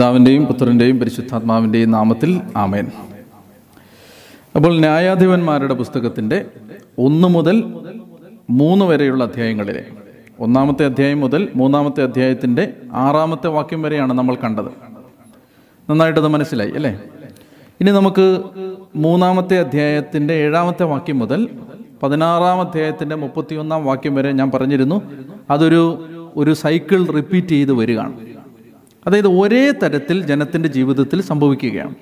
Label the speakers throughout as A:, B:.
A: പിതാവിന്റെയും പുത്രന്റെയും പരിശുദ്ധാത്മാവിന്റെയും നാമത്തിൽ ആമേൻ. അപ്പോൾ ന്യായാധിപന്മാരുടെ പുസ്തകത്തിന്റെ ഒന്ന് മുതൽ മൂന്ന് വരെയുള്ള അധ്യായങ്ങളിലെ ഒന്നാമത്തെ അധ്യായം മുതൽ മൂന്നാമത്തെ അധ്യായത്തിന്റെ ആറാമത്തെ വാക്യം വരെയാണ് നമ്മൾ കണ്ടത്. നന്നായിട്ടത് മനസ്സിലായി അല്ലേ? ഇനി നമുക്ക് മൂന്നാമത്തെ അധ്യായത്തിന്റെ ഏഴാമത്തെ വാക്യം മുതൽ പതിനാറാം അധ്യായത്തിന്റെ മുപ്പത്തിയൊന്നാം വാക്യം വരെ ഞാൻ പറഞ്ഞിരുന്നു. അതൊരു ഒരു സൈക്കിൾ റിപ്പീറ്റ് ചെയ്ത് വരികയാണ്. അതായത് ഒരേ തരത്തിൽ ജനത്തിന്റെ ജീവിതത്തിൽ സംഭവിക്കുകയാണ്.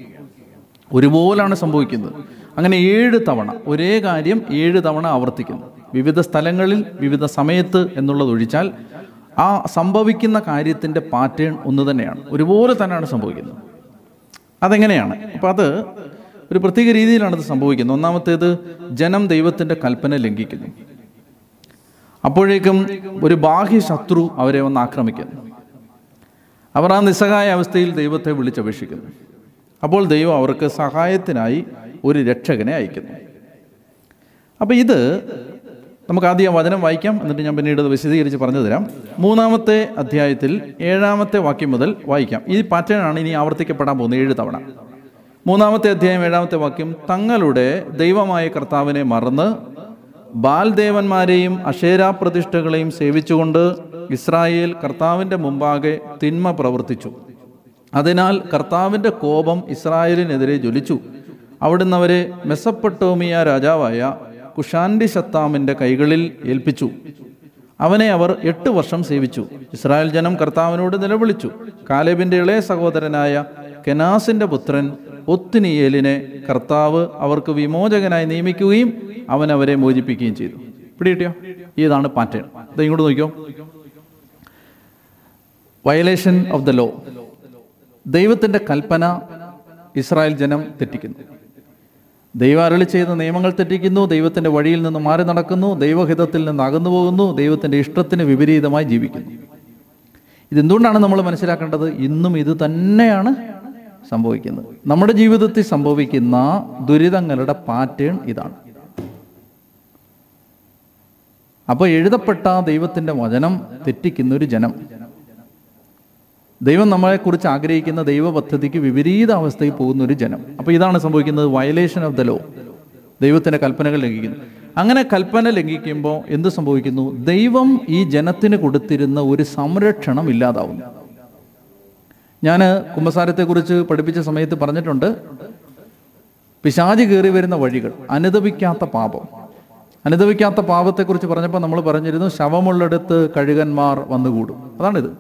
A: ഒരുപോലാണ് സംഭവിക്കുന്നത്. അങ്ങനെ ഏഴ് തവണ ഒരേ കാര്യം ഏഴ് തവണ ആവർത്തിക്കുന്നു. വിവിധ സ്ഥലങ്ങളിൽ വിവിധ സമയത്ത് എന്നുള്ളത് ഒഴിച്ചാൽ ആ സംഭവിക്കുന്ന കാര്യത്തിന്റെ പാറ്റേൺ ഒന്ന് തന്നെയാണ്. ഒരുപോലെ തന്നെയാണ് സംഭവിക്കുന്നത്. അതെങ്ങനെയാണ്? അപ്പം അത് ഒരു പ്രത്യേക രീതിയിലാണ് ഇത് സംഭവിക്കുന്നത്. ഒന്നാമത്തേത് ജനം ദൈവത്തിന്റെ കൽപ്പന ലംഘിക്കുന്നു. അപ്പോഴേക്കും ഒരു ബാഹ്യ ശത്രു അവരെ വന്ന് ആക്രമിക്കുന്നു. അവർ ആ നിസ്സഹായ അവസ്ഥയിൽ ദൈവത്തെ വിളിച്ചപേക്ഷിക്കുന്നു. അപ്പോൾ ദൈവം അവർക്ക് സഹായത്തിനായി ഒരു രക്ഷകനെ അയക്കുന്നു. അപ്പോൾ ഇത് നമുക്ക് ആദ്യം വചനം വായിക്കാം. എന്നിട്ട് ഞാൻ പിന്നീട് അത് വിശദീകരിച്ച് പറഞ്ഞു തരാം. മൂന്നാമത്തെ അധ്യായത്തിൽ ഏഴാമത്തെ വാക്യം മുതൽ വായിക്കാം. ഈ പാറ്റേൺ ആണ് ഇനി ആവർത്തിക്കപ്പെടാൻ പോകുന്നത് ഏഴ് തവണ. മൂന്നാമത്തെ അധ്യായം ഏഴാമത്തെ വാക്യം തങ്ങളുടെ ദൈവമായ കർത്താവിനെ മറന്ന് ബാൽദേവന്മാരെയും അഷേരാ പ്രതിഷ്ഠകളെയും സേവിച്ചുകൊണ്ട് ഇസ്രായേൽ കർത്താവിന്റെ മുമ്പാകെ തിന്മ പ്രവർത്തിച്ചു. അതിനാൽ കർത്താവിന്റെ കോപം ഇസ്രായേലിനെതിരെ ജ്വലിച്ചു. അവിടുന്ന് അവരെ മെസ്സപ്പെട്ടോമിയ രാജാവായ കുഷാൻഡി ശത്താമിന്റെ കൈകളിൽ ഏൽപ്പിച്ചു. അവനെ അവർ എട്ട് വർഷം സേവിച്ചു. ഇസ്രായേൽ ജനം കർത്താവിനോട് നിലവിളിച്ചു. കാലേബിന്റെ ഇളയ സഹോദരനായ കെനാസിന്റെ പുത്രൻ ഒത്തുനിയേലിനെ കർത്താവ് അവർക്ക് വിമോചകനായി നിയമിക്കുകയും അവൻ അവരെ മോചിപ്പിക്കുകയും ചെയ്തു. പിടികിട്ടിയോ? ഇതാണ് പാറ്റേൺ ഇത് ഇങ്ങോട്ട് നോക്കിയോ? വയലേഷൻ ഓഫ് ദ ലോ ദൈവത്തിന്റെ കൽപ്പന ഇസ്രായേൽ ജനം തെറ്റിക്കുന്നു. ദൈവം അരളി ചെയ്ത നിയമങ്ങൾ തെറ്റിക്കുന്നു ദൈവത്തിന്റെ വഴിയിൽ നിന്ന് മാറി നടക്കുന്നു ദൈവഹിതത്തിൽ നിന്ന് അകന്നു പോകുന്നു ദൈവത്തിന്റെ ഇഷ്ടത്തിന് വിപരീതമായി ജീവിക്കുന്നു. ഇതെന്തുകൊണ്ടാണ് നമ്മൾ മനസ്സിലാക്കേണ്ടത്? ഇന്നും ഇത് തന്നെയാണ് സംഭവിക്കുന്നത്. നമ്മുടെ ജീവിതത്തിൽ സംഭവിക്കുന്ന ദുരിതങ്ങളുടെ പാറ്റേൺ ഇതാണ്. അപ്പോൾ എഴുതപ്പെട്ട ദൈവത്തിന്റെ വചനം തെറ്റിക്കുന്ന ഒരു ജനം. ദൈവം നമ്മളെ കുറിച്ച് ആഗ്രഹിക്കുന്ന ദൈവ പദ്ധതിക്ക് വിപരീത അവസ്ഥയിൽ പോകുന്ന ഒരു ജനം. അപ്പോൾ ഇതാണ് സംഭവിക്കുന്നത് വയലേഷൻ ഓഫ് ദ ലോ ദൈവത്തിന്റെ കൽപ്പനകൾ ലംഘിക്കുന്നു. അങ്ങനെ കൽപ്പന ലംഘിക്കുമ്പോൾ എന്ത് സംഭവിക്കുന്നു? ദൈവം ഈ ജനത്തിന് കൊടുത്തിരുന്ന ഒരു സംരക്ഷണം ഇല്ലാതാവുന്നു. ഞാൻ കുമ്പസാരത്തെക്കുറിച്ച് പഠിപ്പിച്ച സമയത്ത് പറഞ്ഞിട്ടുണ്ട് പിശാജി കയറി വരുന്ന വഴികൾ അനുദപിക്കാത്ത പാപം. അനുദവിക്കാത്ത പാപത്തെക്കുറിച്ച് പറഞ്ഞപ്പോൾ നമ്മൾ പറഞ്ഞിരുന്നു ശവമുള്ളിടത്ത് കഴുകന്മാർ വന്നുകൂടും. അതാണിത്.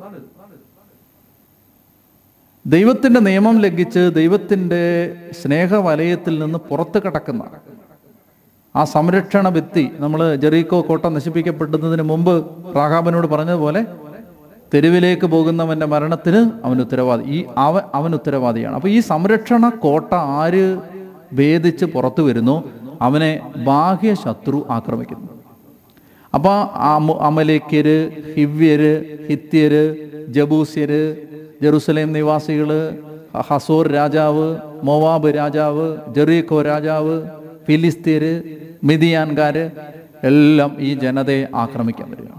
A: ദൈവത്തിന്റെ നിയമം ലംഘിച്ച് ദൈവത്തിന്റെ സ്നേഹവലയത്തിൽ നിന്ന് പുറത്ത് കടക്കുന്ന ആ സംരക്ഷണ ഭിത്തി നമ്മൾ ജെറീക്കോ കോട്ട നശിപ്പിക്കപ്പെടുന്നതിന് മുമ്പ് റാഹാബിനോട് പറഞ്ഞതുപോലെ തെരുവിലേക്ക് പോകുന്നവന്റെ മരണത്തിന് അവൻ ഉത്തരവാദി. ഈ അവൻ അവൻ ഉത്തരവാദിയാണ്. അപ്പോൾ ഈ സംരക്ഷണ കോട്ട ആര് ഭേദിച്ച് പുറത്തു വരുന്നു? അവനെ ബാഹ്യ ശത്രു ആക്രമിക്കുന്നു. അപ്പോൾ അമലേക്കര് ഹിവ്യര് ഹിത്യര് ജബൂസ്യര് ജെറുസലേം നിവാസികൾ ഹസോർ രാജാവ് മൊവാബ് രാജാവ് ജെറീഖോ രാജാവ് ഫിലിസ്തീര് മിതിയാൻകാര് എല്ലാം ഈ ജനതയെ ആക്രമിക്കാൻ വരികയാണ്.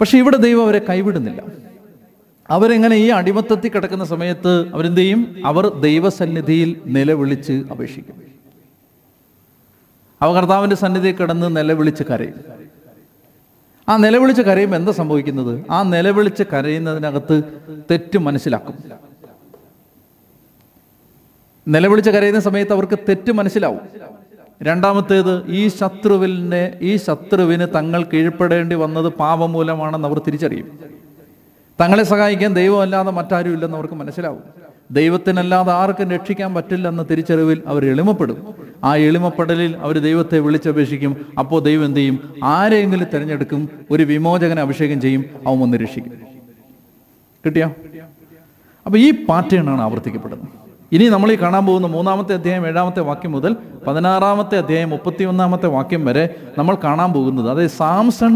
A: പക്ഷെ ഇവിടെ ദൈവം അവരെ കൈവിടുന്നില്ല. അവരെങ്ങനെ ഈ അടിമത്തത്തിൽ കിടക്കുന്ന സമയത്ത് അവരെന്ത് ചെയ്യും? അവർ ദൈവസന്നിധിയിൽ നിലവിളിച്ച് അപേക്ഷിക്കും. അവ കർത്താവിന്റെ സന്നിധിയിൽ കിടന്ന് നിലവിളിച്ച് കരയും. ആ നിലവിളിച്ച് കരയുമ്പോൾ എന്താ സംഭവിക്കുന്നത്? ആ നിലവിളിച്ച് കരയുന്നതിനകത്ത് തെറ്റ് മനസ്സിലാക്കും. നിലവിളിച്ച് കരയുന്ന സമയത്ത് അവർക്ക് തെറ്റ് മനസ്സിലാവും. രണ്ടാമത്തേത് ഈ ശത്രുവിനെ ഈ ശത്രുവിന് തങ്ങൾ കീഴ്പ്പെടേണ്ടി വന്നത് പാപം മൂലമാണെന്ന് അവർ തിരിച്ചറിയും. തങ്ങളെ സഹായിക്കാൻ ദൈവമല്ലാതെ മറ്റാരും ഇല്ലെന്ന് അവർക്ക് മനസ്സിലാവും. ദൈവത്തിനല്ലാതെ ആർക്കും രക്ഷിക്കാൻ പറ്റില്ല പറ്റില്ലെന്ന തിരിച്ചറിവിൽ അവർ എളിമപ്പെടും. ആ എളിമപ്പെടലിൽ അവർ ദൈവത്തെ വിളിച്ചപേക്ഷിക്കും. അപ്പോൾ ദൈവം എന്ത് ചെയ്യും? ആരെങ്കിലും തിരഞ്ഞെടുക്കും ഒരു വിമോചകനെ അഭിഷേകം ചെയ്യും അവൻ വന്ന് രക്ഷിക്കും. കിട്ടിയോ? അപ്പൊ ഈ പാറ്റേണാണ് ആവർത്തിക്കപ്പെടുന്നത്. ഇനി നമ്മൾ ഈ കാണാൻ പോകുന്ന മൂന്നാമത്തെ അധ്യായം ഏഴാമത്തെ വാക്യം മുതൽ പതിനാറാമത്തെ അധ്യായം മുപ്പത്തി ഒന്നാമത്തെ വാക്യം വരെ നമ്മൾ കാണാൻ പോകുന്നത്. അതായത് സാംസൺ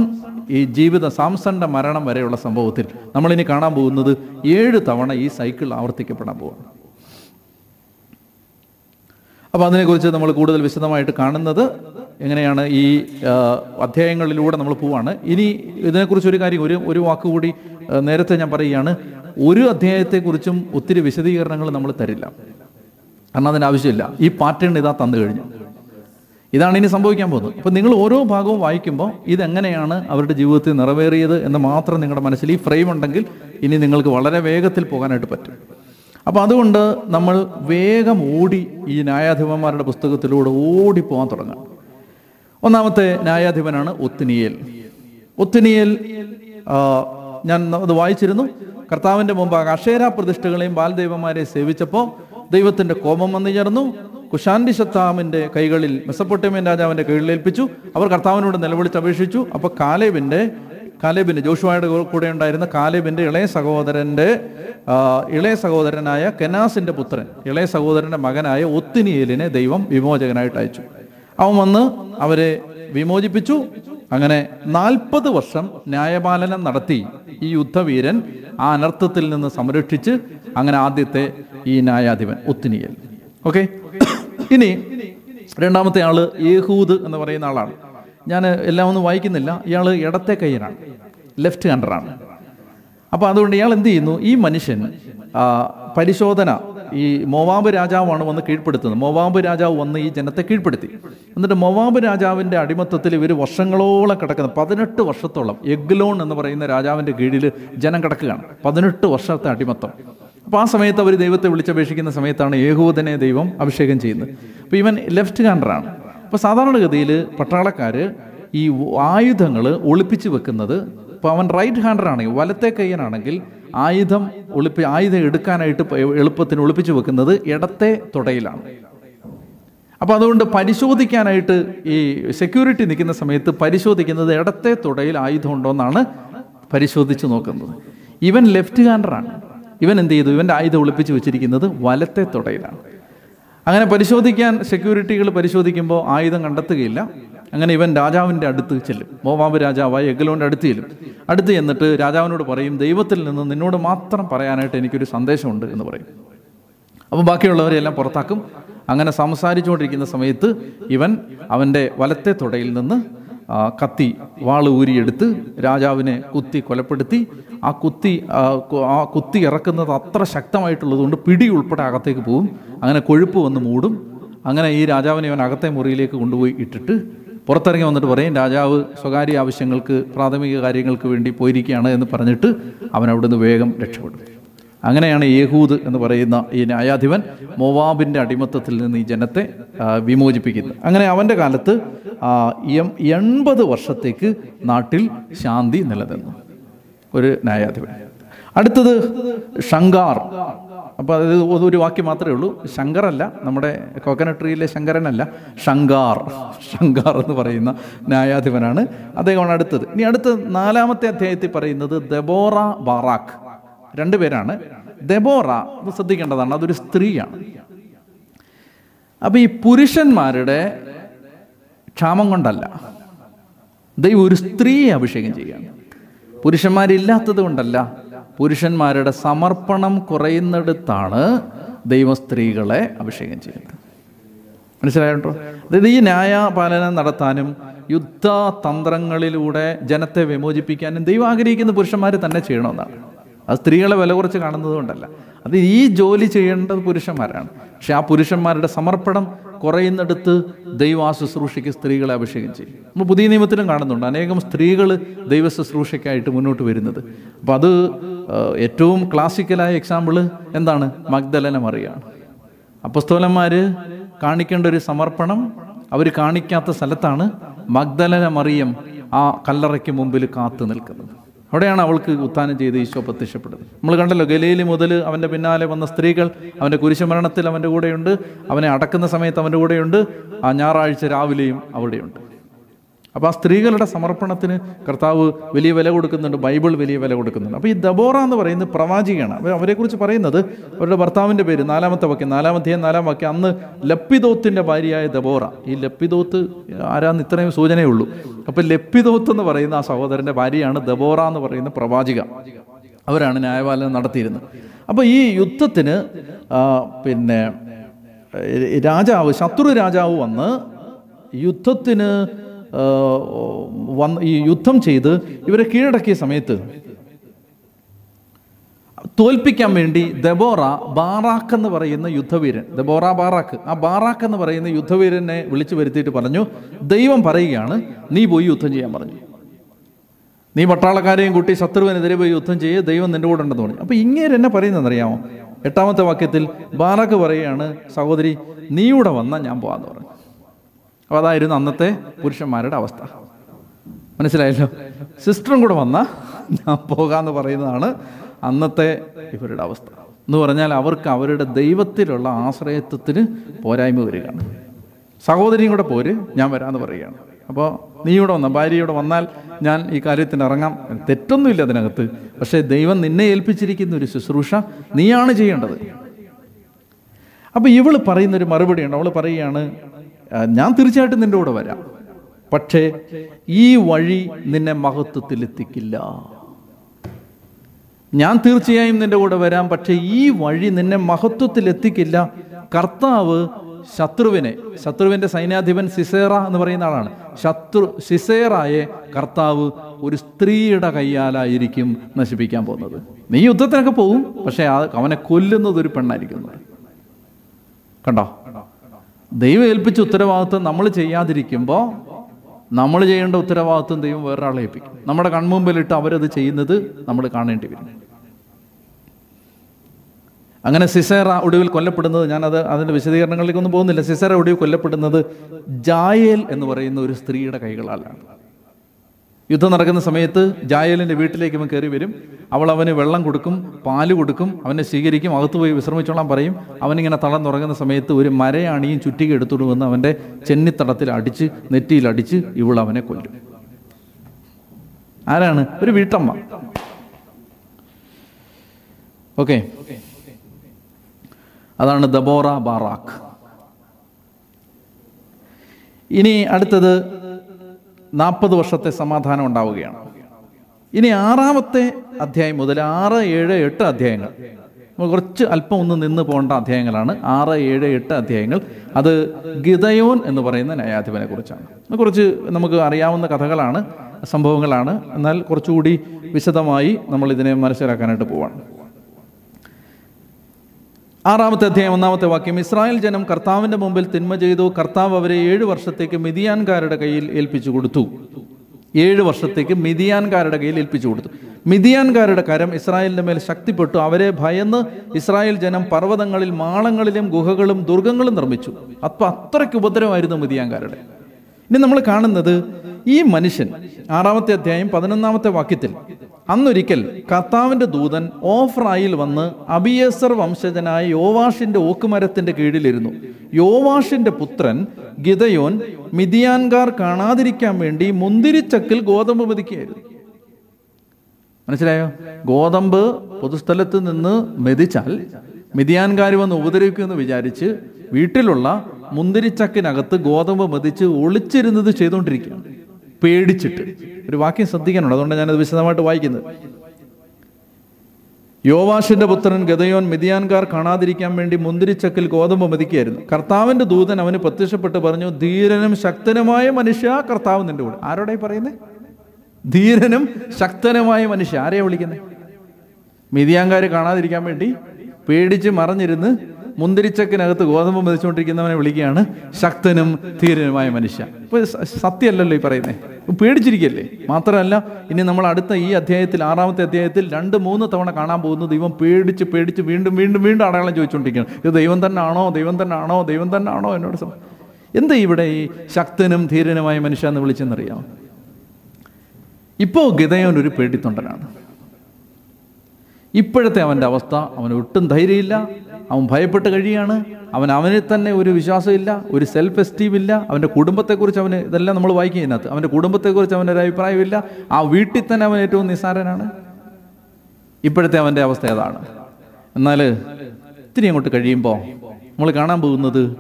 A: ഈ ജീവിത സാംസന്റെ മരണം വരെയുള്ള സംഭവത്തിൽ നമ്മൾ ഇനി കാണാൻ പോകുന്നത് ഏഴ് തവണ ഈ സൈക്കിൾ ആവർത്തിക്കപ്പെടാൻ പോവാണ്. അപ്പോൾ അതിനെക്കുറിച്ച് നമ്മൾ കൂടുതൽ വിശദമായിട്ട് കാണുന്നത് എങ്ങനെയാണ് ഈ അധ്യായങ്ങളിലൂടെ നമ്മൾ പോവാണ്. ഇനി ഇതിനെക്കുറിച്ച് ഒരു കാര്യം ഒരു ഒരു വാക്കുകൂടി നേരത്തെ ഞാൻ പറയുകയാണ്. ഒരു അധ്യായത്തെക്കുറിച്ചും ഒത്തിരി വിശദീകരണങ്ങൾ നമ്മൾ തരില്ല. കാരണം അതിന് ആവശ്യമില്ല. ഈ പാറ്റേൺ ഇതാ തന്നു കഴിഞ്ഞു. ഇതാണ് ഇനി സംഭവിക്കാൻ പോകുന്നത്. അപ്പം നിങ്ങൾ ഓരോ ഭാഗവും വായിക്കുമ്പോൾ ഇതെങ്ങനെയാണ് അവരുടെ ജീവിതത്തിൽ നിറവേറിയത് എന്ന് മാത്രം നിങ്ങളുടെ മനസ്സിൽ ഈ ഫ്രെയിം ഉണ്ടെങ്കിൽ ഇനി നിങ്ങൾക്ക് വളരെ വേഗത്തിൽ പോകാനായിട്ട് പറ്റും. അപ്പോൾ അതുകൊണ്ട് നമ്മൾ വേഗം ഓടി ഈ ന്യായാധിപന്മാരുടെ പുസ്തകത്തിലൂടെ ഓടി പോകാൻ തുടങ്ങാം. ഒന്നാമത്തെ ന്യായാധിപനാണ് ഒത്തിനിയേൽ. ഒത്തിനിയേൽ ഞാൻ അത് വായിച്ചിരുന്നു. കർത്താവിന്റെ മുമ്പ് അക്ഷേര പ്രതിഷ്ഠകളെയും ബാൽദൈവന്മാരെയും സേവിച്ചപ്പോൾ ദൈവത്തിന്റെ കോപം വന്നു ചേർന്നു. കുശാന്തി ശത്താമിന്റെ കൈകളിൽ മെസ്സപ്പൊട്ടേമിയൻ രാജാവിന്റെ കൈകളിൽ ഏൽപ്പിച്ചു. അവർ കർത്താവിനോട് നിലവിളിച്ച് അപേക്ഷിച്ചു. അപ്പോൾ കാലേബിന്റെ കാലേബിന്റെ ജോഷുവായുടെ കൂടെ ഉണ്ടായിരുന്ന കാലേബിന്റെ ഇളയ സഹോദരന്റെ ഇളയ സഹോദരനായ കെനാസിന്റെ പുത്രൻ ഇളയ സഹോദരന്റെ മകനായ ഒത്തിനിയേലിനെ ദൈവം വിമോചകനായിട്ട് അയച്ചു. അവൻ വന്ന് അവരെ വിമോചിപ്പിച്ചു. അങ്ങനെ നാൽപ്പത് വർഷം ന്യായപാലനം നടത്തി ഈ യുദ്ധവീരൻ ആ അനർത്ഥത്തിൽ നിന്ന് സംരക്ഷിച്ച് അങ്ങനെ ആദ്യത്തെ ഈ ന്യായാധിപൻ ഒത്തിനിയൽ ഓക്കെ? ഇനി രണ്ടാമത്തെ ആൾ യേഹൂദ് എന്ന് പറയുന്ന ആളാണ്. ഞാൻ എല്ലാം ഒന്നും വായിക്കുന്നില്ല. ഇയാൾ ഇടത്തെ കയ്യനാണ് ലെഫ്റ്റ് ഹാൻഡറാണ് അപ്പോൾ അതുകൊണ്ട് ഇയാൾ എന്ത് ചെയ്യുന്നു? ഈ മനുഷ്യൻ പരിശോധന ഈ മോവാബ് രാജാവാണ് വന്ന് കീഴ്പ്പെടുത്തുന്നത്. മോവാബ് രാജാവ് വന്ന് ഈ ജനത്തെ കീഴ്പ്പെടുത്തി. എന്നിട്ട് മൊവാബ് രാജാവിന്റെ അടിമത്തത്തിൽ ഇവർ വർഷങ്ങളോളം കിടക്കുന്ന. പതിനെട്ട് വർഷത്തോളം എഗ്ലോൺ എന്ന് പറയുന്ന രാജാവിന്റെ കീഴിൽ ജനം കിടക്കുകയാണ്. പതിനെട്ട് വർഷത്തെ അടിമത്തം. അപ്പോൾ ആ സമയത്ത് അവർ ദൈവത്തെ വിളിച്ചപേക്ഷിക്കുന്ന സമയത്താണ് ഏകോദനെ ദൈവം അഭിഷേകം ചെയ്യുന്നത്. അപ്പോൾ ഇവൻ ലെഫ്റ്റ് ഹാൻഡറാണ് അപ്പോൾ സാധാരണഗതിയിൽ പട്ടാളക്കാർ ഈ ആയുധങ്ങൾ ഒളിപ്പിച്ച് വെക്കുന്നത് ഇപ്പോൾ അവൻ റൈറ്റ് ഹാൻഡർ ആണെങ്കിൽ വലത്തെ കയ്യനാണെങ്കിൽ ആയുധം ഒളിപ്പി ആയുധം എടുക്കാനായിട്ട് എളുപ്പത്തിന് ഒളിപ്പിച്ച് വെക്കുന്നത് ഇടത്തെ തുടയിലാണ്. അപ്പോൾ അതുകൊണ്ട് പരിശോധിക്കാനായിട്ട് ഈ സെക്യൂരിറ്റി നിൽക്കുന്ന സമയത്ത് പരിശോധിക്കുന്നത് ഇടത്തെ തുടയിൽ ആയുധം ഉണ്ടോ എന്നാണ് പരിശോധിച്ച് നോക്കുന്നത്. ഇവൻ ലെഫ്റ്റ് ഹാൻഡറാണ് ഇവൻ എന്ത് ചെയ്തു? ഇവന്റെ ആയുധം ഒളിപ്പിച്ച് വെച്ചിരിക്കുന്നത് വലത്തെ തുടയിലാണ്. അങ്ങനെ പരിശോധിക്കാൻ സെക്യൂരിറ്റികൾ പരിശോധിക്കുമ്പോൾ ആയുധം കണ്ടെത്തുകയില്ല. അങ്ങനെ ഇവൻ രാജാവിന്റെ അടുത്ത് ചെല്ലും. മോവാബ് രാജാവായ എഗ്ലോന്റെ അടുത്ത് ചെല്ലും. അടുത്ത് ചെന്നിട്ട് രാജാവിനോട് പറയും ദൈവത്തിൽ നിന്ന് നിന്നോട് മാത്രം പറയാനായിട്ട് എനിക്കൊരു സന്ദേശമുണ്ട് എന്ന് പറയും. അപ്പോൾ ബാക്കിയുള്ളവരെല്ലാം പുറത്താക്കും. അങ്ങനെ സംസാരിച്ചുകൊണ്ടിരിക്കുന്ന സമയത്ത് ഇവൻ അവന്റെ വലത്തെ തുടയിൽ നിന്ന് കത്തി വാൾ ഊരിയെടുത്ത് രാജാവിനെ കുത്തി കൊലപ്പെടുത്തി. ആ കുത്തി ആ, കുത്തി ഇറക്കുന്നത് അത്ര ശക്തമായിട്ടുള്ളതുകൊണ്ട് പിടി ഉൾപ്പെടെ അകത്തേക്ക് പോകും അങ്ങനെ കൊഴുപ്പ് വന്ന് മൂടും. അങ്ങനെ ഈ രാജാവിനെ ഇവൻ അകത്തെ മുറിയിലേക്ക് കൊണ്ടുപോയി ഇട്ടിട്ട് പുറത്തിറങ്ങി വന്നിട്ട് പറയും രാജാവ് സ്വകാര്യ ആവശ്യങ്ങൾക്ക് പ്രാഥമിക കാര്യങ്ങൾക്ക് വേണ്ടി പോയിരിക്കുകയാണ് എന്ന് പറഞ്ഞിട്ട് അവൻ അവിടുന്ന് വേഗം രക്ഷപ്പെടും അങ്ങനെയാണ് യേഹൂദ് എന്ന് പറയുന്ന ഈ ന്യായാധിപൻ മൊവാബിന്റെ അടിമത്തത്തിൽ നിന്ന് ഈ ജനത്തെ വിമോചിപ്പിക്കുന്നത്. അങ്ങനെ അവന്റെ കാലത്ത് എൺപത് വർഷത്തേക്ക് നാട്ടിൽ ശാന്തി നിലനിന്നു. ഒരു ന്യായാധിപൻ. അടുത്തത് ഷങ്കാർ അപ്പോൾ അത് ഒരു വാക്യം മാത്രമേ ഉള്ളൂ. ശങ്കറല്ല നമ്മുടെ കോക്കനട്ട് ട്രീയിലെ ശങ്കരനല്ല ശങ്കാർ. ശങ്കാർ എന്ന് പറയുന്ന ന്യായാധിപനാണ് അദ്ദേഹമാണ് അടുത്തത്. ഇനി അടുത്ത നാലാമത്തെ അധ്യായത്തിൽ പറയുന്നത് ദബോറ ബാറാഖ്. രണ്ടു പേരാണ്. ദബോറ അത് ശ്രദ്ധിക്കേണ്ടതാണ് അതൊരു സ്ത്രീയാണ്. അപ്പം ഈ പുരുഷന്മാരുടെ ക്ഷാമം കൊണ്ടല്ല. ദൈവം ഒരു സ്ത്രീയെ അഭിഷേകം ചെയ്യുകയാണ്. പുരുഷന്മാരില്ലാത്തത് കൊണ്ടല്ല. പുരുഷന്മാരുടെ സമർപ്പണം കുറയുന്നിടത്താണ് ദൈവം സ്ത്രീകളെ അഭിഷേകം ചെയ്യുന്നത്. മനസ്സിലായോ അതായത് ഈ ന്യായപാലനം നടത്താനും യുദ്ധ തന്ത്രങ്ങളിലൂടെ ജനത്തെ വിമോചിപ്പിക്കാനും ദൈവം ആഗ്രഹിക്കുന്ന പുരുഷന്മാർ തന്നെ ചെയ്യണമെന്നാണ്. അത് സ്ത്രീകളെ വില കുറച്ച് കാണുന്നത് കൊണ്ടല്ല. അത് ഈ ജോലി ചെയ്യേണ്ടത് പുരുഷന്മാരാണ്. പക്ഷെ ആ പുരുഷന്മാരുടെ സമർപ്പണം കുറയുന്നിടത്ത് ദൈവ ശുശ്രൂഷയ്ക്ക് സ്ത്രീകളെ അഭിഷേകം ചെയ്യും. നമ്മൾ പുതിയ നിയമത്തിലും കാണുന്നുണ്ട്. അനേകം സ്ത്രീകൾ ദൈവ ശുശ്രൂഷയ്ക്കായിട്ട് മുന്നോട്ട് വരുന്നത്. അപ്പോൾ അത് ഏറ്റവും ക്ലാസിക്കലായ എക്സാമ്പിൾ എന്താണ്? മഗ്ദലന മറിയാണ്. അപ്പസ്തോലന്മാർ കാണിക്കേണ്ട ഒരു സമർപ്പണം അവർ കാണിക്കാത്ത സ്ഥലത്താണ് മഗ്ദലന മറിയം ആ കല്ലറയ്ക്ക് മുമ്പിൽ കാത്തു നിൽക്കുന്നത്. അവിടെയാണ് അവൾക്ക് ഉത്ഥാനം ചെയ്ത് ഈശോ പ്രത്യക്ഷപ്പെടുന്നത് നമ്മൾ കണ്ടല്ലോ ഗലീലി മുതൽ അവന്റെ പിന്നാലെ വന്ന സ്ത്രീകൾ അവന്റെ കുരിശുമരണത്തിൽ അവന്റെ കൂടെയുണ്ട് അവനെ അടക്കുന്ന സമയത്ത് അവന്റെ കൂടെയുണ്ട് ആ ഞായറാഴ്ച രാവിലെയും അവിടെയുണ്ട്. അപ്പോൾ ആ സ്ത്രീകളുടെ സമർപ്പണത്തിന് കർത്താവ് വലിയ വില കൊടുക്കുന്നുണ്ട് ബൈബിൾ വലിയ വില കൊടുക്കുന്നുണ്ട്. അപ്പോൾ ഈ ദബോറ എന്ന് പറയുന്നത് പ്രവാചികയാണ്. അപ്പോൾ അവരെക്കുറിച്ച് പറയുന്നത് അവരുടെ ഭർത്താവിന്റെ പേര് നാലാമത്തെ വാക്യം നാലാമത്തെ നാലാം വാക്യം അന്ന് ലപ്പിദോത്തിന്റെ ഭാര്യയായ ദബോറ. ഈ ലപ്പിദോത്ത് ആരാന്ന് ഇത്രയും സൂചനയേ ഉള്ളൂ അപ്പോൾ ലപ്പിദോത്ത് എന്ന് പറയുന്ന ആ സഹോദരന്റെ ഭാര്യയാണ് ദബോറ എന്ന് പറയുന്ന പ്രവാചിക. അവരാണ് ന്യായപാലനം നടത്തിയിരുന്നത്. അപ്പോൾ ഈ യുദ്ധത്തിന് പിന്നെ രാജാവ് ശത്രു രാജാവ് വന്ന് യുദ്ധത്തിന് വന്ന് ഈ യുദ്ധം ചെയ്ത് ഇവരെ കീഴടക്കിയ സമയത്ത് തോൽപ്പിക്കാൻ വേണ്ടി ദബോറ ബാറാക്ക് എന്ന് പറയുന്ന യുദ്ധവീരൻ ദബോറ ബാറാക്ക് ആ ബാറാക്ക് എന്ന് പറയുന്ന യുദ്ധവീരനെ വിളിച്ചു വരുത്തിയിട്ട് പറഞ്ഞു ദൈവം പറയുകയാണ് നീ പോയി യുദ്ധം ചെയ്യാൻ പറഞ്ഞു. നീ പട്ടാളക്കാരെയും കൂട്ടി ശത്രുവിനെതിരെ പോയി യുദ്ധം ചെയ്യേ ദൈവം നിന്റെ കൂടെ ഉണ്ടെന്ന് പറഞ്ഞു. അപ്പോൾ ഇങ്ങനെ എന്നെ പറയുന്നതെന്നറിയാമോ എട്ടാമത്തെ വാക്യത്തിൽ ബാറാക്ക് പറയുകയാണ് സഹോദരി നീ ഇവിടെ വന്നാൽ ഞാൻ പോകാമെന്ന് പറഞ്ഞു. അപ്പോൾ അതായിരുന്നു അന്നത്തെ പുരുഷന്മാരുടെ അവസ്ഥ. മനസ്സിലായല്ലോ? സിസ്റ്ററും കൂടെ വന്ന ഞാൻ പോകാമെന്ന് പറയുന്നതാണ് അന്നത്തെ ഇവരുടെ അവസ്ഥ. എന്ന് പറഞ്ഞാൽ അവർക്ക് അവരുടെ ദൈവത്തിലുള്ള ആശ്രയത്വത്തിന് പോരായ്മ വരികയാണ്. സഹോദരിയും കൂടെ പോര് ഞാൻ വരാമെന്ന് പറയുകയാണ്. അപ്പോൾ നീ ഇവിടെ വന്ന? ഭാര്യയോടെ വന്നാൽ ഞാൻ ഈ കാര്യത്തിന് ഇറങ്ങാം. തെറ്റൊന്നുമില്ല അതിനകത്ത്. പക്ഷേ ദൈവം നിന്നെ ഏൽപ്പിച്ചിരിക്കുന്ന ഒരു ശുശ്രൂഷ നീയാണ് ചെയ്യേണ്ടത്. അപ്പോൾ ഇവൾ പറയുന്നൊരു മറുപടിയുണ്ട് അവൾ പറയുകയാണ് "ആ, ഞാൻ തീർച്ചയായിട്ടും നിന്റെ കൂടെ വരാം. പക്ഷേ ഈ വഴി നിന്നെ മഹത്വത്തിലെത്തിക്കില്ല ഞാൻ തീർച്ചയായും നിന്റെ കൂടെ വരാം പക്ഷേ ഈ വഴി നിന്നെ മഹത്വത്തിലെത്തിക്കില്ല കർത്താവ് ശത്രുവിനെ ശത്രുവിന്റെ സൈന്യാധിപൻ സിസേറ എന്ന് പറയുന്ന ആളാണ്. ശത്രു സിസേറായെ കർത്താവ് ഒരു സ്ത്രീയുടെ കയ്യാലായിരിക്കും നശിപ്പിക്കാൻ പോകുന്നത്. നീ യുദ്ധത്തിനൊക്കെ പോകും പക്ഷേ അവനെ കൊല്ലുന്നത് ഒരു പെണ്ണായിരിക്കുന്നത് കണ്ടോ? ദൈവം ഏൽപ്പിച്ച ഉത്തരവാദിത്വം നമ്മൾ ചെയ്യാതിരിക്കുമ്പോൾ നമ്മൾ ചെയ്യേണ്ട ഉത്തരവാദിത്വം ദൈവം വേറൊരാളെ ഏൽപ്പിക്കും. നമ്മുടെ കൺമുമ്പിലിട്ട് അവരത് ചെയ്യുന്നത് നമ്മൾ കാണേണ്ടി വരും. അങ്ങനെ സിസേറ ഒടുവിൽ കൊല്ലപ്പെടുന്നത് ഞാനത് അതിന്റെ വിശദീകരണങ്ങളിലേക്കൊന്നും പോകുന്നില്ല. സിസേറ ഒടുവിൽ കൊല്ലപ്പെടുന്നത് ജായേൽ എന്ന് പറയുന്ന ഒരു സ്ത്രീയുടെ കൈകളാലാണ്. യുദ്ധം നടക്കുന്ന സമയത്ത് ജായലിന്റെ വീട്ടിലേക്ക് അവൻ കയറി വരും. അവൾ അവന് വെള്ളം കൊടുക്കും പാൽ കൊടുക്കും അവനെ സ്വീകരിക്കും അകത്ത് പോയി വിശ്രമിച്ചോളാൻ പറയും. അവനിങ്ങനെ തളർന്നുറങ്ങുന്ന സമയത്ത് ഒരു മരയാണിയും ചുറ്റിക എടുത്തുകൊണ്ട് വന്ന് അവന്റെ ചെന്നിത്തടത്തിൽ അടിച്ച് നെറ്റിയിൽ അടിച്ച് ഇവൾ അവനെ കൊല്ലും. ആരാണ്? ഒരു വീട്ടമ്മ. ഓക്കെ. അതാണ് ദബോറ ബാറാഖ്. ഇനി അടുത്തത് നാൽപ്പത് വർഷത്തെ സമാധാനം ഉണ്ടാവുകയാണ്. ഇനി ആറാമത്തെ അധ്യായം മുതൽ ആറ് ഏഴ് എട്ട് അധ്യായങ്ങൾ. കുറച്ച് അല്പം ഒന്ന് നിന്ന് പോകേണ്ട അധ്യായങ്ങളാണ്. ആറ് ഏഴ് എട്ട് അധ്യായങ്ങൾ. അത് ഗിതയോൻ എന്ന് പറയുന്ന ന്യായാധിപനെ കുറിച്ചാണ്. കുറച്ച് നമുക്ക് അറിയാവുന്ന കഥകളാണ് സംഭവങ്ങളാണ്. എന്നാൽ കുറച്ചുകൂടി വിശദമായി നമ്മൾ ഇതിനെ മനസ്സിലാക്കാനായിട്ട് പോവാണ്. ആറാമത്തെ അധ്യായം ഒന്നാമത്തെ വാക്യം ഇസ്രായേൽ ജനം കർത്താവിന്റെ മുമ്പിൽ തിന്മ ചെയ്തു കർത്താവ് അവരെ ഏഴ് വർഷത്തേക്ക് മിതിയാൻകാരുടെ കയ്യിൽ ഏൽപ്പിച്ചു കൊടുത്തു. ഏഴ് വർഷത്തേക്ക് മിതിയാൻകാരുടെ കയ്യിൽ ഏൽപ്പിച്ചു കൊടുത്തു. മിതിയാൻകാരുടെ കരം ഇസ്രായേലിന്റെ മേൽ ശക്തിപ്പെട്ടു. അവരെ ഭയന്ന് ഇസ്രായേൽ ജനം പർവതങ്ങളിൽ മാളങ്ങളിലും ഗുഹകളും ദുർഗങ്ങളും നിർമ്മിച്ചു. അപ്പൊ അത്രയ്ക്ക് ഉപദ്രവമായിരുന്നു മിതിയാൻകാരുടെ. ഇനി നമ്മൾ കാണുന്നത് ഈ മനുഷ്യൻ ആറാമത്തെ അധ്യായം പതിനൊന്നാമത്തെ വാക്യത്തിൽ അന്നൊരിക്കൽ കർത്താവിന്റെ ദൂതൻ ഓഫ്രായിൽ വന്ന് അബിയേസർ വംശജനായ യോവാഷിന്റെ ഓക്കുമരത്തിന്റെ കീഴിലിരുന്നു യോവാഷിന്റെ പുത്രൻ ഗിതയോൻ മിതിയാൻകാർ കാണാതിരിക്കാൻ വേണ്ടി മുന്തിരിച്ചക്കിൽ ഗോതമ്പ് മെതിക്കുകയായിരുന്നു. മനസ്സിലായോ? ഗോതമ്പ് പൊതുസ്ഥലത്ത് നിന്ന് മെതിച്ചാൽ മിതിയാൻകാർ വന്ന് ഉപദ്രവിക്കുമെന്ന് വിചാരിച്ച് വീട്ടിലുള്ള മുന്തിരിച്ചക്കിനകത്ത് ഗോതമ്പ് മെതിച്ച് ഒളിച്ചിരുന്നത് ചെയ്തുകൊണ്ടിരിക്കുകയാണ്. പേടിച്ചിട്ട്. ഒരു വാക്യം ശ്രദ്ധിക്കാനുണ്ട്. അതുകൊണ്ട് ഞാനത് വിശദമായിട്ട് വായിക്കുന്നത്. യോവാഷിന്റെ പുത്രൻ ഗതയോൻ മിതിയാൻകാർ കാണാതിരിക്കാൻ വേണ്ടി മുന്തിരിച്ചക്കിൽ ഗോതമ്പ് മെതിക്കുകയായിരുന്നു. കർത്താവിന്റെ ദൂതൻ അവന് പ്രത്യക്ഷപ്പെട്ട് പറഞ്ഞു ധീരനും ശക്തനുമായ മനുഷ്യ കർത്താവ് നിന്റെ കൂടെ. ആരോടെ പറയുന്നത് ധീരനും ശക്തനുമായ മനുഷ്യ. ആരെയാ വിളിക്കുന്നത് മിതിയാങ്കാർ കാണാതിരിക്കാൻ വേണ്ടി പേടിച്ച് മറഞ്ഞിരുന്ന് മുന്തിരിച്ചക്കിനകത്ത് ഗോതമ്പ് മതിച്ചുകൊണ്ടിരിക്കുന്നവനെ വിളിക്കുകയാണ് ശക്തനും ധീരനുമായ മനുഷ്യ. ഇപ്പൊ സത്യമല്ലല്ലോ ഈ പറയുന്നേ. പേടിച്ചിരിക്കല്ലേ? മാത്രമല്ല ഇനി നമ്മൾ അടുത്ത ഈ അധ്യായത്തിൽ ആറാമത്തെ അധ്യായത്തിൽ രണ്ട് മൂന്ന് തവണ കാണാൻ പോകുന്നു ദൈവം പേടിച്ച് പേടിച്ച് വീണ്ടും വീണ്ടും വീണ്ടും അടയാളം ചോദിച്ചുകൊണ്ടിരിക്കുകയാണ്. ഇത് ദൈവം തന്നെ ആണോ ദൈവം തന്നെ ആണോ ദൈവം തന്നെ ആണോ എന്നോട് എന്താ ഇവിടെ ഈ ശക്തനും ധീരനുമായ മനുഷ്യ എന്ന് വിളിച്ചെന്നറിയാം ഇപ്പോൾ ഗതയോൻ ഒരു പേടിത്തൊണ്ടനാണ്. ഇപ്പോഴത്തെ അവന്റെ അവസ്ഥ അവന് ഒട്ടും ധൈര്യമില്ല അവൻ ഭയപ്പെട്ട് കഴിയാണ് അവൻ അവനിൽ തന്നെ ഒരു വിശ്വാസമില്ല ഒരു സെൽഫ് എസ്റ്റീം ഇല്ല അവന്റെ കുടുംബത്തെക്കുറിച്ച് അവന് ഇതെല്ലാം നമ്മൾ വായിക്കും ഇതിനകത്ത്. അവന്റെ കുടുംബത്തെക്കുറിച്ച് അവന്റെ ഒരു അഭിപ്രായമില്ല. ആ വീട്ടിൽ തന്നെ അവൻ ഏറ്റവും നിസ്സാരനാണ്. ഇപ്പോഴത്തെ അവന്റെ അവസ്ഥ ഏതാണ്? എന്നാൽ ഇത്തിരി അങ്ങോട്ട് കഴിയുമ്പോൾ നമ്മൾ കാണാൻ പോകുന്നത്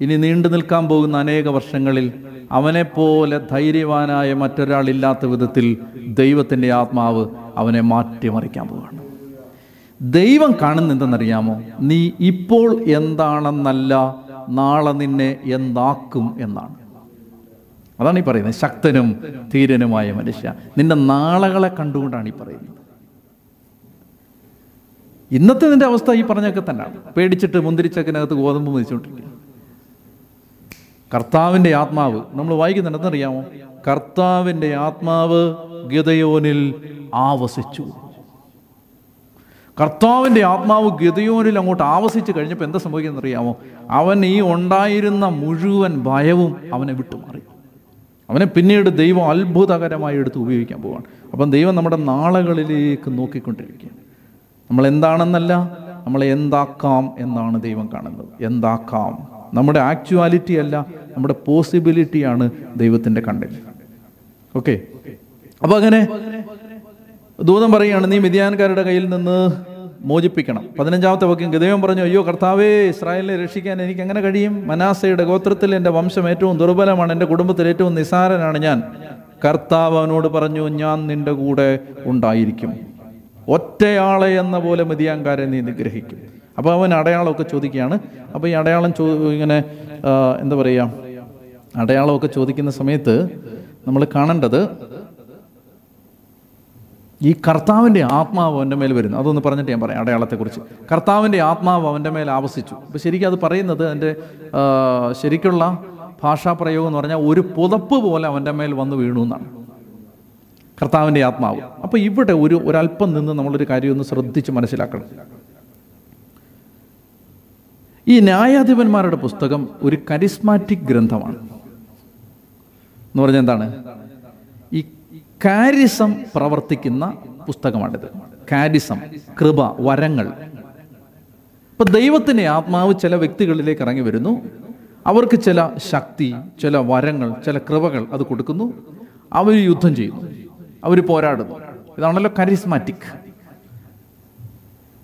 A: ഇനി നീണ്ടു നിൽക്കാൻ പോകുന്ന അനേക വർഷങ്ങളിൽ അവനെപ്പോലെ ധൈര്യവാനായ മറ്റൊരാളില്ലാത്ത വിധത്തിൽ ദൈവത്തിന്റെ ആത്മാവ് അവനെ മാറ്റിമറിക്കാൻ പോവുകയാണ്. ദൈവം കാണുന്ന എന്തെന്നറിയാമോ? നീ ഇപ്പോൾ എന്താണെന്നല്ല നാളെ നിന്നെ എന്താക്കും എന്നാണ്. അതാണ് ഈ പറയുന്നത്. ശക്തനും ധീരനുമായ മനുഷ്യ. നിന്റെ നാളകളെ കണ്ടുകൊണ്ടാണ് ഈ പറയുന്നത്. ഇന്നത്തെ നിന്റെ അവസ്ഥ ഈ പറഞ്ഞൊക്കെ തന്നെയാണ്. പേടിച്ചിട്ട് മുന്തിരിച്ചക്കിനകത്ത് ഗോതമ്പ് മതിച്ചുകൊണ്ടിരിക്കുക കർത്താവിന്റെ ആത്മാവ് നമ്മൾ വായിക്കുന്നുണ്ട് എന്നറിയാമോ കർത്താവിന്റെ ആത്മാവ് ഗതയോനിൽ ആവസിച്ചു. കർത്താവിന്റെ ആത്മാവ് ഗതയോനിൽ അങ്ങോട്ട് ആവസിച്ച് കഴിഞ്ഞപ്പോൾ എന്താ സംഭവിക്കുന്നത് അറിയാമോ അവൻ ഈ ഉണ്ടായിരുന്ന മുഴുവൻ ഭയവും അവനെ വിട്ടുമാറി. അവനെ പിന്നീട് ദൈവം അത്ഭുതകരമായി എടുത്ത് ഉപയോഗിക്കാൻ പോവാണ്. അപ്പം ദൈവം നമ്മുടെ നാളുകളിലേക്ക് നോക്കിക്കൊണ്ടിരിക്കുകയാണ്. നമ്മൾ എന്താണെന്നല്ല നമ്മൾ എന്താക്കാം എന്നാണ് ദൈവം കാണുന്നത്. എന്താക്കാം? നമ്മുടെ ആക്ച്വാലിറ്റി അല്ല നമ്മുടെ പോസിബിലിറ്റിയാണ് ദൈവത്തിന്റെ കണ്ടിൽ ഓക്കെ? അപ്പോൾ അങ്ങനെ ദൂതം പറയുകയാണ് നീ മിതിയാൻകാരുടെ കയ്യിൽ നിന്ന് മോചിപ്പിക്കണം. പതിനഞ്ചാമത്തെ വാക്യം ഗതയം പറഞ്ഞു അയ്യോ കർത്താവേ ഇസ്രായേലിനെ രക്ഷിക്കാൻ എനിക്ക് എങ്ങനെ കഴിയും? മനാസയുടെ ഗോത്രത്തിൽ എന്റെ വംശം ഏറ്റവും ദുർബലമാണ് എന്റെ കുടുംബത്തിൽ ഏറ്റവും നിസാരനാണ് ഞാൻ. കർത്താവ് അവനോട് പറഞ്ഞു ഞാൻ നിന്റെ കൂടെ ഉണ്ടായിരിക്കും. ഒറ്റയാളെ എന്ന പോലെ മിതിയാങ്കാരെ നീ നിഗ്രഹിക്കും. അപ്പോൾ അവൻ അടയാളമൊക്കെ ചോദിക്കുകയാണ്. അപ്പോൾ ഈ അടയാളം ചോ ഇങ്ങനെ എന്താ പറയുക അടയാളമൊക്കെ ചോദിക്കുന്ന സമയത്ത് നമ്മൾ കാണേണ്ടത് ഈ കർത്താവിന്റെ ആത്മാവ് അവന്റെ മേൽ വരുന്നു. അതൊന്ന് പറഞ്ഞിട്ട് ഞാൻ പറയാം അടയാളത്തെക്കുറിച്ച്. കർത്താവിന്റെ ആത്മാവ് അവന്റെ മേൽ ആവസിച്ചു. അപ്പോൾ ശരിക്കും അത് പറയുന്നത് ആ, ശരിക്കുള്ള ഭാഷാപ്രയോഗം എന്ന് പറഞ്ഞാൽ ഒരു പുതപ്പ് പോലെ അവന്റെ മേൽ വന്ന് വീണു എന്നാണ്. കർത്താവിന്റെ ആത്മാവ്. അപ്പോൾ ഇവിടെ ഒരു ഒരല്പം നിന്ന് നമ്മളൊരു കാര്യം ഒന്ന് ശ്രദ്ധിച്ച് മനസ്സിലാക്കണം. ഈ ന്യായാധിപന്മാരുടെ പുസ്തകം ഒരു കരിസ്മാറ്റിക് ഗ്രന്ഥമാണ്. എന്ന് പറഞ്ഞാൽ എന്താണ്? കാരിസം പ്രവർത്തിക്കുന്ന പുസ്തകമാണിത്. കാരിസം കൃപ വരങ്ങൾ. ഇപ്പൊ ദൈവത്തിന്റെ ആത്മാവ് ചില വ്യക്തികളിലേക്ക് ഇറങ്ങി വരുന്നു. അവർക്ക് ചില ശക്തി ചില വരങ്ങൾ ചില കൃപകൾ അത് കൊടുക്കുന്നു. അവർ യുദ്ധം ചെയ്യുന്നു. അവർ പോരാടുന്നു. ഇതാണല്ലോ കരിസ്മാറ്റിക്.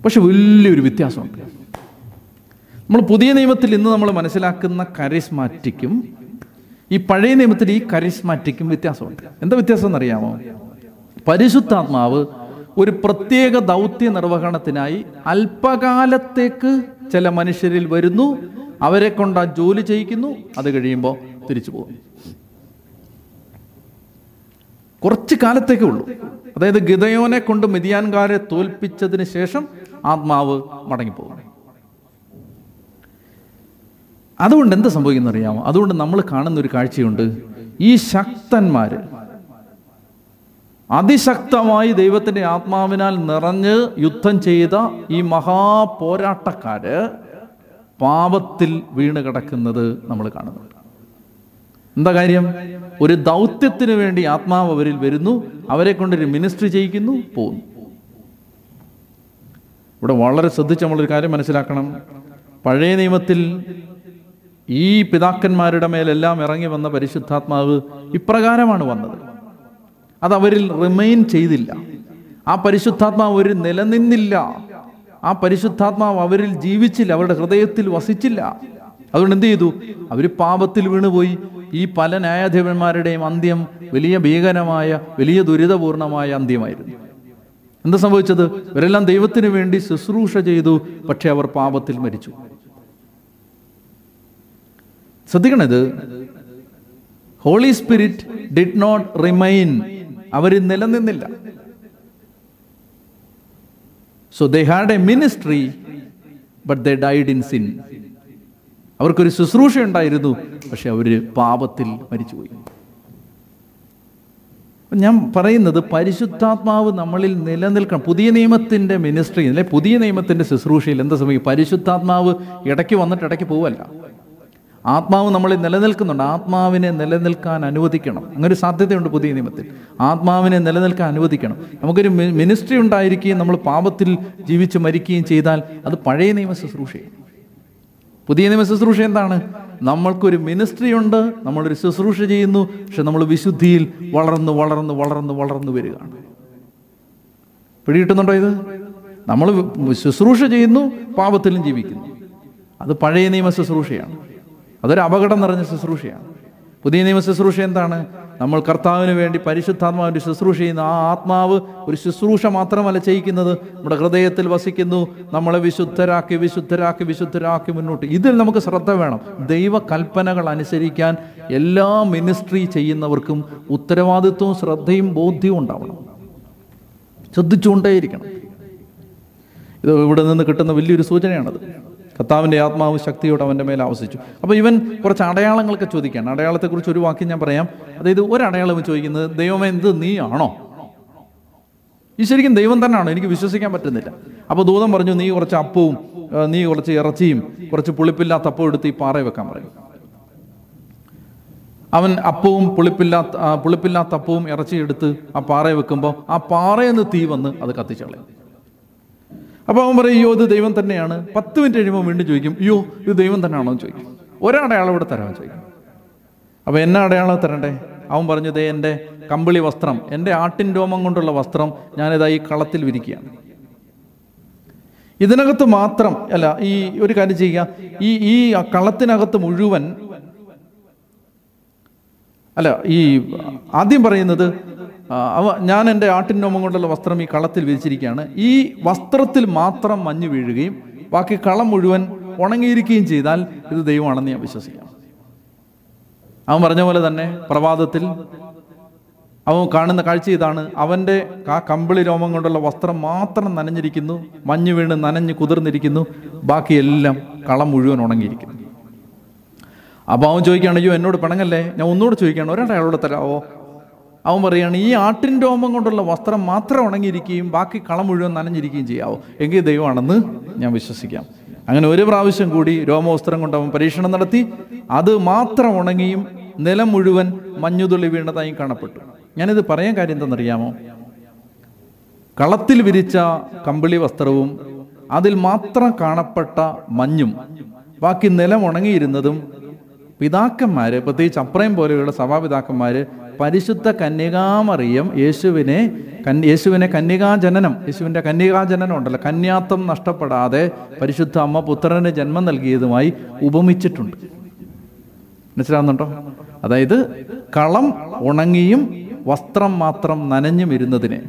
A: പക്ഷെ വലിയൊരു വ്യത്യാസമുണ്ട്. നമ്മൾ പുതിയ നിയമത്തിൽ ഇന്ന് നമ്മൾ മനസ്സിലാക്കുന്ന കരിസ്മാറ്റിക്കും ഈ പഴയ നിയമത്തിൽ ഈ കരിസ്മാറ്റിക്കും വ്യത്യാസമുണ്ട്. എന്താ വ്യത്യാസം എന്നറിയാമോ? പരിശുദ്ധാത്മാവ് ഒരു പ്രത്യേക ദൗത്യ നിർവഹണത്തിനായി അല്പകാലത്തേക്ക് ചില മനുഷ്യരിൽ വരുന്നു അവരെ കൊണ്ട് ആ ജോലി ചെയ്യിക്കുന്നു അത് കഴിയുമ്പോൾ തിരിച്ചു പോകും. കുറച്ച് കാലത്തേക്കേ ഉള്ളൂ. അതായത് ഗിതയോനെ കൊണ്ട് മിതിയാൻകാരെ തോൽപ്പിച്ചതിന് ശേഷം ആത്മാവ് മടങ്ങിപ്പോകും. അതുകൊണ്ട് എന്ത് സംഭവിക്കുന്ന അറിയാമോ അതുകൊണ്ട് നമ്മൾ കാണുന്ന ഒരു കാഴ്ചയുണ്ട്. ഈ ശക്തന്മാർ അതിശക്തമായി ദൈവത്തിന്റെ ആത്മാവിനാൽ നിറഞ്ഞ് യുദ്ധം ചെയ്ത ഈ മഹാപോരാട്ടക്കാര് പാപത്തിൽ വീണ് കിടക്കുന്നത് നമ്മൾ കാണുന്നുണ്ട് എന്താ കാര്യം? ഒരു ദൗത്യത്തിന് വേണ്ടി ആത്മാവ് അവരിൽ വരുന്നു. അവരെ കൊണ്ടൊരു മിനിസ്ട്രി ചെയ്യിക്കുന്നു. പോകുന്നു ഇവിടെ വളരെ ശ്രദ്ധിച്ച് നമ്മളൊരു കാര്യം മനസ്സിലാക്കണം. പഴയ നിയമത്തിൽ ഈ പിതാക്കന്മാരുടെ മേലെല്ലാം ഇറങ്ങി വന്ന പരിശുദ്ധാത്മാവ് ഇപ്രകാരമാണ് വന്നത്. അത് അവരിൽ റിമെയിൻ ചെയ്തില്ല. ആ പരിശുദ്ധാത്മാവ് ഒരു നിലനിന്നില്ല. ആ പരിശുദ്ധാത്മാവ് അവരിൽ ജീവിച്ചില്ല. അവരുടെ ഹൃദയത്തിൽ വസിച്ചില്ല. അതുകൊണ്ട് എന്ത് ചെയ്തു? അവർ പാപത്തിൽ വീണുപോയി. ഈ പല ന്യായാധിപന്മാരുടെയും അന്ത്യം വലിയ ഭീകരമായ വലിയ ദുരിതപൂർണമായ അന്ത്യമായിരുന്നു. എന്താ സംഭവിച്ചത്? ഇവരെല്ലാം ദൈവത്തിന് വേണ്ടി ശുശ്രൂഷ ചെയ്തു. പക്ഷെ അവർ പാപത്തിൽ മരിച്ചു. ശ്രദ്ധിക്കണത്. Holy spirit did not remain our നിലനിന്നില്ല. So they had a ministry but they died in sin അവർക്കൊരു ശുശ്രൂഷ ഉണ്ടായിരുന്നു പക്ഷെ അവർ പാപത്തിൽ മരിച്ചുപോയി. ഞാൻ പറയുന്നത് പരിശുദ്ധാത്മാവ് നമ്മളിൽ നിലനിൽക്കണം. പുതിയ നിയമത്തിന്റെ മിനിസ്ട്രി അല്ലെ പുതിയ നിയമത്തിന്റെ ശുശ്രൂഷയിൽ എന്താ സംഭവിക്കും? പരിശുദ്ധാത്മാവ് ഇടയ്ക്ക് വന്നിട്ട് ഇടയ്ക്ക് പോവല്ല. ആത്മാവ് നമ്മളിൽ നിലനിൽക്കുന്നുണ്ട്. ആത്മാവിനെ നിലനിൽക്കാൻ അനുവദിക്കണം. അങ്ങനൊരു സാധ്യതയുണ്ട് പുതിയ നിയമത്തിൽ. ആത്മാവിനെ നിലനിൽക്കാൻ അനുവദിക്കണം. നമുക്കൊരു മിനിസ്ട്രി ഉണ്ടായിരിക്കുകയും നമ്മൾ പാപത്തിൽ ജീവിച്ച് മരിക്കുകയും ചെയ്താൽ അത് പഴയ നിയമ ശുശ്രൂഷയാണ്. പുതിയ നിയമ ശുശ്രൂഷ എന്താണ്? നമ്മൾക്കൊരു മിനിസ്ട്രി ഉണ്ട് നമ്മളൊരു ശുശ്രൂഷ ചെയ്യുന്നു പക്ഷെ നമ്മൾ വിശുദ്ധിയിൽ വളർന്ന് വളർന്ന് വളർന്ന് വളർന്ന് വരികയാണ്. പിടികിട്ടുന്നുണ്ടോ ഇത്? നമ്മൾ ശുശ്രൂഷ ചെയ്യുന്നു പാപത്തിലും ജീവിക്കുന്നു. അത് പഴയ നിയമ ശുശ്രൂഷയാണ്. അതൊരു അപകടം നിറഞ്ഞ ശുശ്രൂഷയാണ്. പുതിയ നിയമ ശുശ്രൂഷ എന്താണ്? നമ്മൾ കർത്താവിന് വേണ്ടി പരിശുദ്ധാത്മാവിന്റെ ശുശ്രൂഷ ചെയ്യുന്ന ആ ആത്മാവ് ഒരു ശുശ്രൂഷ മാത്രമല്ല ചെയ്യിക്കുന്നത്. നമ്മുടെ ഹൃദയത്തിൽ വസിക്കുന്നു. നമ്മളെ വിശുദ്ധരാക്കി വിശുദ്ധരാക്കി വിശുദ്ധരാക്കി മുന്നോട്ട്. ഇതിൽ നമുക്ക് ശ്രദ്ധ വേണം. ദൈവ കൽപ്പനകൾ അനുസരിക്കാൻ എല്ലാ മിനിസ്ട്രി ചെയ്യുന്നവർക്കും ഉത്തരവാദിത്വവും ശ്രദ്ധയും ബോധ്യവും ഉണ്ടാവണം. ശ്രദ്ധിച്ചുകൊണ്ടേയിരിക്കണം. ഇത് ഇവിടെ നിന്ന് കിട്ടുന്ന വലിയൊരു സൂചനയാണത്. കർത്താവിന്റെ ആത്മാവ് ശക്തിയോടെ അവന്റെ മേലെ ആവശിച്ചു അപ്പോൾ ഇവൻ കുറച്ച് അടയാളങ്ങളൊക്കെ ചോദിക്കുകയാണ്. അടയാളത്തെക്കുറിച്ച് ഒരു വാക്യം ഞാൻ പറയാം. അതായത് ഒരടയാളം ചോദിക്കുന്നത് ദൈവമേ എന്ത് നീ ആണോ ഈ ശരിക്കും ദൈവം തന്നെയാണോ? എനിക്ക് വിശ്വസിക്കാൻ പറ്റുന്നില്ല. അപ്പോൾ ദൂതം പറഞ്ഞു നീ കുറച്ച് അപ്പവും നീ കുറച്ച് ഇറച്ചിയും കുറച്ച് പുളിപ്പില്ലാത്ത അപ്പവും എടുത്ത് ഈ പാറ വെക്കാൻ പറയും. അവൻ അപ്പവും പുളിപ്പില്ലാത്ത പുളിപ്പില്ലാത്ത അപ്പവും ഇറച്ചി എടുത്ത് ആ പാറയെ വെക്കുമ്പോൾ ആ പാറയിൽ നിന്ന് തീ വന്ന് അത് കത്തിച്ചളയും. അപ്പോൾ അവൻ പറയും അയ്യോ ഇത് ദൈവം തന്നെയാണ്. പത്ത് മിനിറ്റ് കഴിയുമ്പോൾ വീണ്ടും ചോദിക്കും അയ്യോ ഇത് ദൈവം തന്നെയാണോ? എന്ന് ചോദിക്കും. ഒരടയാളം ഇവിടെ തരാമെന്ന് ചോദിക്കും. അപ്പോൾ എന്നെ അടയാളം തരണ്ടേ? അവൻ പറഞ്ഞു ദേ എന്റെ കമ്പിളി വസ്ത്രം എന്റെ ആട്ടിൻ രോമം കൊണ്ടുള്ള വസ്ത്രം ഞാനിതാ ഈ കളത്തിൽ വിരിക്കുകയാണ്. ഇതിനകത്ത് മാത്രം അല്ല ഈ ഒരു കാര്യം ചെയ്യുക. ഈ ഈ കളത്തിനകത്ത് മുഴുവൻ അല്ല ഈ ആദ്യം പറയുന്നത് അവ ഞാൻ എന്റെ ആട്ടിൻ കൊണ്ടുള്ള വസ്ത്രം ഈ കളത്തിൽ വിരിച്ചിരിക്കുകയാണ്. ഈ വസ്ത്രത്തിൽ മാത്രം മഞ്ഞ് വീഴുകയും ബാക്കി കളം മുഴുവൻ ഉണങ്ങിയിരിക്കുകയും ചെയ്താൽ ഇത് ദൈവമാണെന്ന് ഞാൻ വിശ്വസിക്കാം അവൻ പറഞ്ഞ പോലെ തന്നെ പ്രഭാതത്തിൽ അവൻ കാണുന്ന കാഴ്ച ഇതാണ്. അവന്റെ ആ കമ്പിളി രോമം കൊണ്ടുള്ള വസ്ത്രം മാത്രം നനഞ്ഞിരിക്കുന്നു മഞ്ഞ് വീണ് നനഞ്ഞ് കുതിർന്നിരിക്കുന്നു ബാക്കിയെല്ലാം കളം മുഴുവൻ ഉണങ്ങിയിരിക്കുന്നു. അപ്പോൾ അവൻ ചോദിക്കുകയാണ് അയ്യോ എന്നോട് പിണങ്ങല്ലേ? ഞാൻ ഒന്നുകൂടെ ചോദിക്കുകയാണ് ഒരാളോട് തരാവോ? അവൻ പറയുകയാണ് ഈ ആട്ടിൻ രോമം കൊണ്ടുള്ള വസ്ത്രം മാത്രം ഉണങ്ങിയിരിക്കുകയും ബാക്കി കളം മുഴുവൻ നനഞ്ഞിരിക്കുകയും ചെയ്യാവോ? എങ്കിൽ ദൈവമാണെന്ന് ഞാൻ വിശ്വസിക്കാം. അങ്ങനെ ഒരു പ്രാവശ്യം കൂടി രോമവസ്ത്രം കൊണ്ട് അവൻ പരീക്ഷണം നടത്തി. അത് മാത്രം ഉണങ്ങിയും നിലം മുഴുവൻ മഞ്ഞുതുള്ളി വീണതായും കാണപ്പെട്ടു. ഞാനിത് പറയാൻ കാര്യം എന്തെന്നറിയാമോ കളത്തിൽ വിരിച്ച കമ്പിളി വസ്ത്രവും അതിൽ മാത്രം കാണപ്പെട്ട മഞ്ഞും ബാക്കി നിലം ഉണങ്ങിയിരുന്നതും പിതാക്കന്മാര് പ്രത്യേകിച്ച് അപ്രയം പോലെയുള്ള സഭാപിതാക്കന്മാര് പരിശുദ്ധ കന്യകാമറിയം യേശുവിനെ യേശുവിനെ കന്യകാജനനം യേശുവിന്റെ കന്യകാജനനം ഉണ്ടല്ലോ. കന്യാത്വം നഷ്ടപ്പെടാതെ പരിശുദ്ധ അമ്മ പുത്രന് ജന്മം നൽകിയതുമായി ഉപമിച്ചിട്ടുണ്ട്. മനസ്സിലാവുന്നുണ്ടോ? അതായത് കളം ഉണങ്ങിയും വസ്ത്രം മാത്രം നനഞ്ഞും ഇരുന്നതിനെ.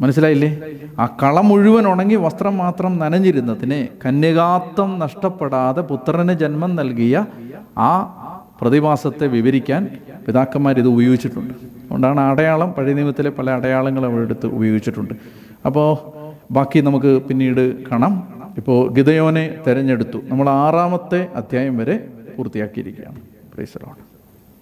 A: മനസ്സിലായില്ലേ? ആ കളം മുഴുവൻ ഉണങ്ങി വസ്ത്രം മാത്രം നനഞ്ഞിരുന്നതിനെ കന്യകാത്വം നഷ്ടപ്പെടാതെ പുത്രന് ജന്മം നൽകിയ ആ പ്രതിഭാസത്തെ വിവരിക്കാൻ പിതാക്കന്മാർ ഇത് ഉപയോഗിച്ചിട്ടുണ്ട്. അതുകൊണ്ടാണ് അടയാളം പഴയ നിയമത്തിലെ പല അടയാളങ്ങൾ അവരെടുത്ത് ഉപയോഗിച്ചിട്ടുണ്ട്. അപ്പോൾ ബാക്കി നമുക്ക് പിന്നീട് കാണാം. ഇപ്പോൾ ഗിതയോനെ തിരഞ്ഞെടുത്തു. നമ്മൾ ആറാമത്തെ അധ്യായം വരെ പൂർത്തിയാക്കിയിരിക്കുകയാണ്. പ്രൈസറോട്